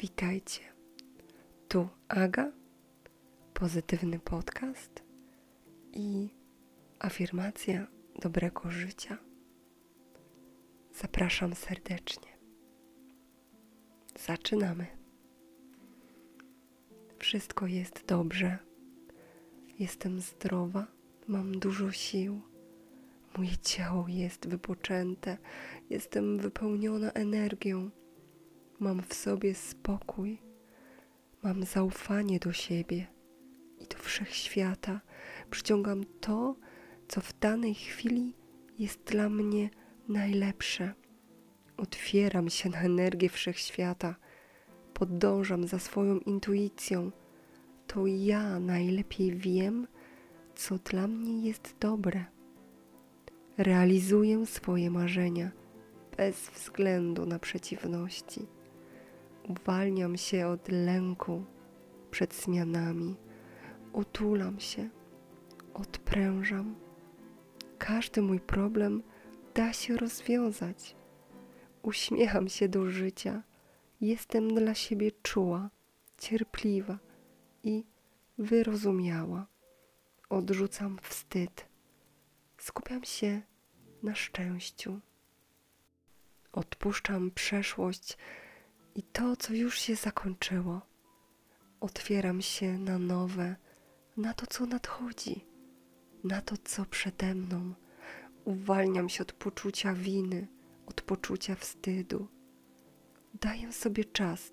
Witajcie. Tu Aga, pozytywny podcast i afirmacja dobrego życia. Zapraszam serdecznie. Zaczynamy. Wszystko jest dobrze. Jestem zdrowa, mam dużo sił. Moje ciało jest wypoczęte, jestem wypełniona energią mam w sobie spokój, mam zaufanie do siebie i do wszechświata. Przyciągam to, co w danej chwili jest dla mnie najlepsze. Otwieram się na energię wszechświata, podążam za swoją intuicją. To ja najlepiej wiem, co dla mnie jest dobre. Realizuję swoje marzenia bez względu na przeciwności. Uwalniam się od lęku przed zmianami. Utulam się, odprężam. Każdy mój problem da się rozwiązać. Uśmiecham się do życia. Jestem dla siebie czuła, cierpliwa i wyrozumiała. Odrzucam wstyd. Skupiam się na szczęściu. Odpuszczam przeszłość i to, co już się zakończyło. Otwieram się na nowe, na to, co nadchodzi, na to, co przede mną. Uwalniam się od poczucia winy, od poczucia wstydu. Daję sobie czas.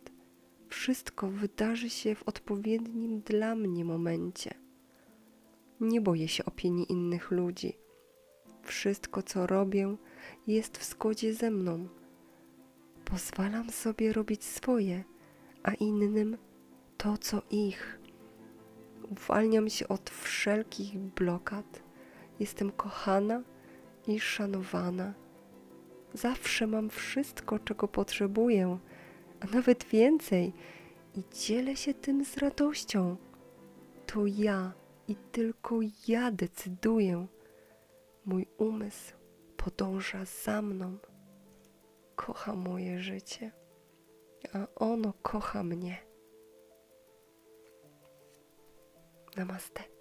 Wszystko wydarzy się w odpowiednim dla mnie momencie. Nie boję się opinii innych ludzi. Wszystko, co robię, jest w zgodzie ze mną Pozwalam sobie robić swoje, a innym to, co ich. Uwalniam się od wszelkich blokad. Jestem kochana i szanowana. Zawsze mam wszystko, czego potrzebuję, a nawet więcej, i dzielę się tym z radością. To ja i tylko ja decyduję. Mój umysł podąża za mną kocha moje życie, a ono kocha mnie. Namaste.